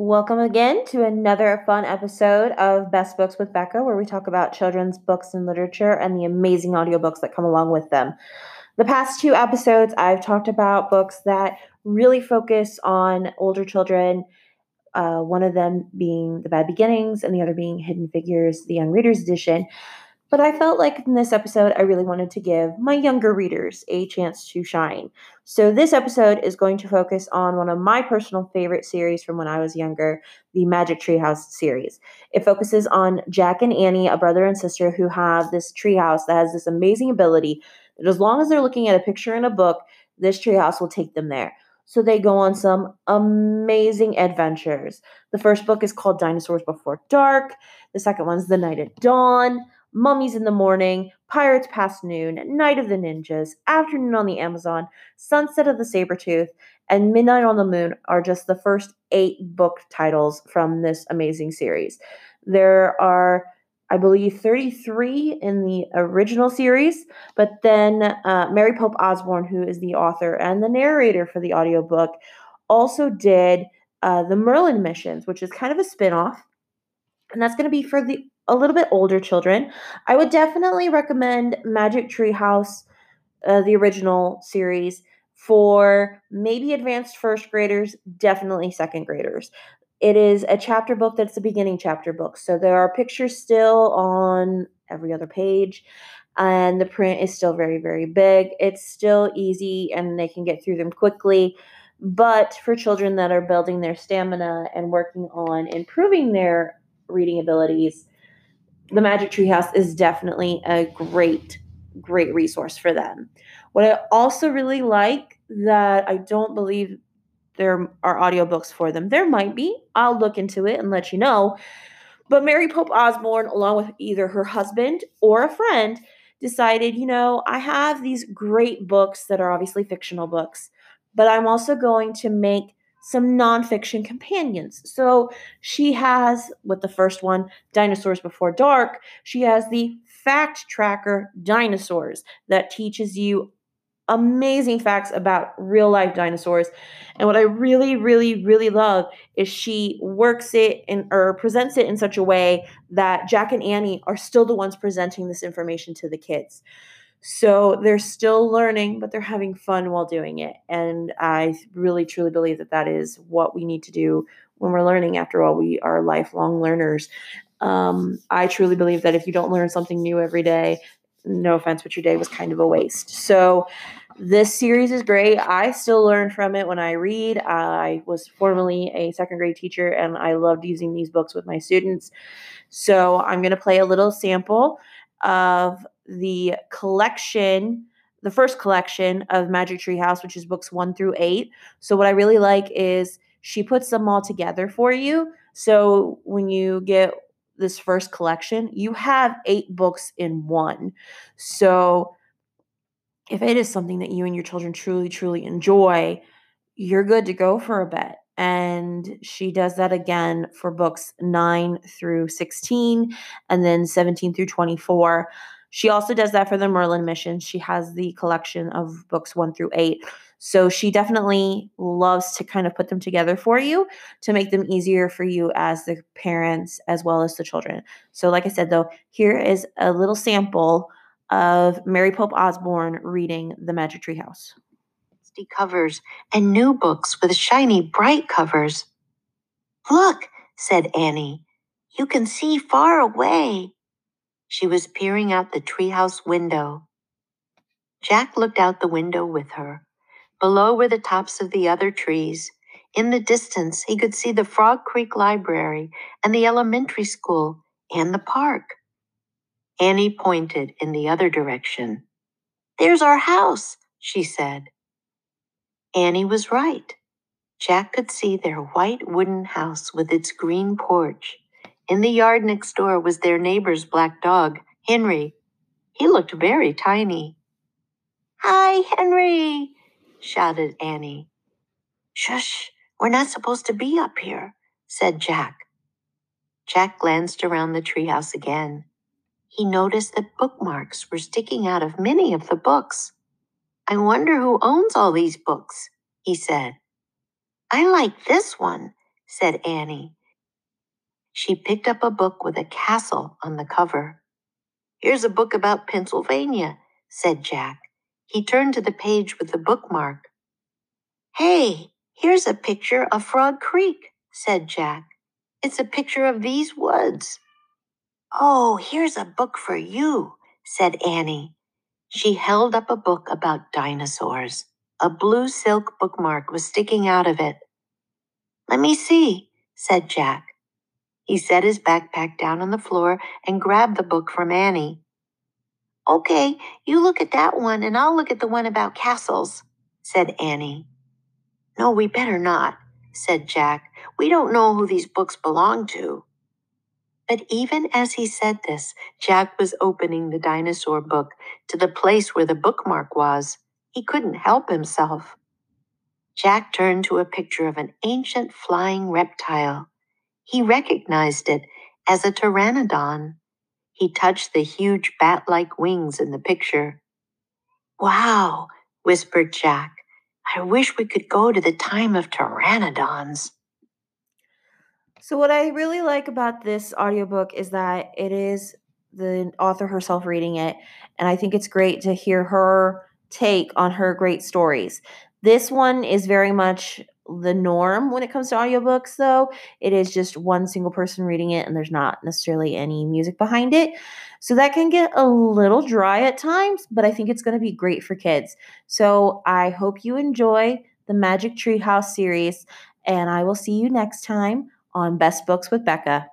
Welcome again to another fun episode of Best Books with Becca, where we talk about children's books and literature and the amazing audiobooks that come along with them. The past two episodes, I've talked about books that really focus on older children, uh, one of them being The Bad Beginnings and the other being Hidden Figures, the Young Readers Edition. But I felt like in this episode, I really wanted to give my younger readers a chance to shine. So, this episode is going to focus on one of my personal favorite series from when I was younger, the Magic Treehouse series. It focuses on Jack and Annie, a brother and sister who have this treehouse that has this amazing ability that, as long as they're looking at a picture in a book, this treehouse will take them there. So they go on some amazing adventures. The first book is called Dinosaurs Before Dark. The second one's The Knight at Dawn. Mummies in the Morning, Pirates Past Noon, Night of the Ninjas, Afternoon on the Amazon, Sunset of the Sabretooth, and Midnight on the Moon are just the first eight book titles from this amazing series. There are, I believe, 33 in the original series, but then uh, Mary Pope Osborne, who is the author and the narrator for the audiobook, also did uh, the Merlin missions, which is kind of a spin off. And that's going to be for the a little bit older children, I would definitely recommend Magic Tree House, uh, the original series, for maybe advanced first graders, definitely second graders. It is a chapter book that's a beginning chapter book. So there are pictures still on every other page, and the print is still very, very big. It's still easy and they can get through them quickly. But for children that are building their stamina and working on improving their reading abilities, the Magic Tree House is definitely a great, great resource for them. What I also really like that I don't believe there are audiobooks for them. There might be. I'll look into it and let you know. But Mary Pope Osborne, along with either her husband or a friend, decided, you know, I have these great books that are obviously fictional books, but I'm also going to make some nonfiction companions. So she has, with the first one, Dinosaurs Before Dark, she has the Fact Tracker Dinosaurs that teaches you amazing facts about real life dinosaurs. And what I really, really, really love is she works it in or presents it in such a way that Jack and Annie are still the ones presenting this information to the kids. So they're still learning, but they're having fun while doing it. And I really, truly believe that that is what we need to do when we're learning. After all, we are lifelong learners. Um, I truly believe that if you don't learn something new every day, no offense, but your day was kind of a waste. So this series is great. I still learn from it when I read. I was formerly a second grade teacher and I loved using these books with my students. So I'm going to play a little sample of the collection, the first collection of Magic Tree House, which is books one through eight. So, what I really like is she puts them all together for you. So, when you get this first collection, you have eight books in one. So, if it is something that you and your children truly, truly enjoy, you're good to go for a bet. And she does that again for books 9 through 16 and then 17 through 24. She also does that for the Merlin mission. She has the collection of books one through eight. So she definitely loves to kind of put them together for you to make them easier for you as the parents as well as the children. So, like I said, though, here is a little sample of Mary Pope Osborne reading The Magic Tree House. Covers and new books with shiny, bright covers. Look, said Annie, you can see far away. She was peering out the treehouse window. Jack looked out the window with her. Below were the tops of the other trees. In the distance, he could see the Frog Creek Library and the elementary school and the park. Annie pointed in the other direction. There's our house, she said. Annie was right. Jack could see their white wooden house with its green porch. In the yard next door was their neighbor's black dog, Henry. He looked very tiny. Hi, Henry, shouted Annie. Shush, we're not supposed to be up here, said Jack. Jack glanced around the treehouse again. He noticed that bookmarks were sticking out of many of the books. I wonder who owns all these books, he said. I like this one, said Annie. She picked up a book with a castle on the cover. Here's a book about Pennsylvania, said Jack. He turned to the page with the bookmark. Hey, here's a picture of Frog Creek, said Jack. It's a picture of these woods. Oh, here's a book for you, said Annie. She held up a book about dinosaurs. A blue silk bookmark was sticking out of it. Let me see, said Jack. He set his backpack down on the floor and grabbed the book from Annie. Okay, you look at that one and I'll look at the one about castles, said Annie. No, we better not, said Jack. We don't know who these books belong to. But even as he said this, Jack was opening the dinosaur book to the place where the bookmark was. He couldn't help himself. Jack turned to a picture of an ancient flying reptile. He recognized it as a pteranodon. He touched the huge bat like wings in the picture. Wow, whispered Jack. I wish we could go to the time of pteranodons. So, what I really like about this audiobook is that it is the author herself reading it. And I think it's great to hear her take on her great stories. This one is very much the norm when it comes to audiobooks, though. It is just one single person reading it, and there's not necessarily any music behind it. So that can get a little dry at times, but I think it's going to be great for kids. So I hope you enjoy the Magic Treehouse series, and I will see you next time on Best Books with Becca.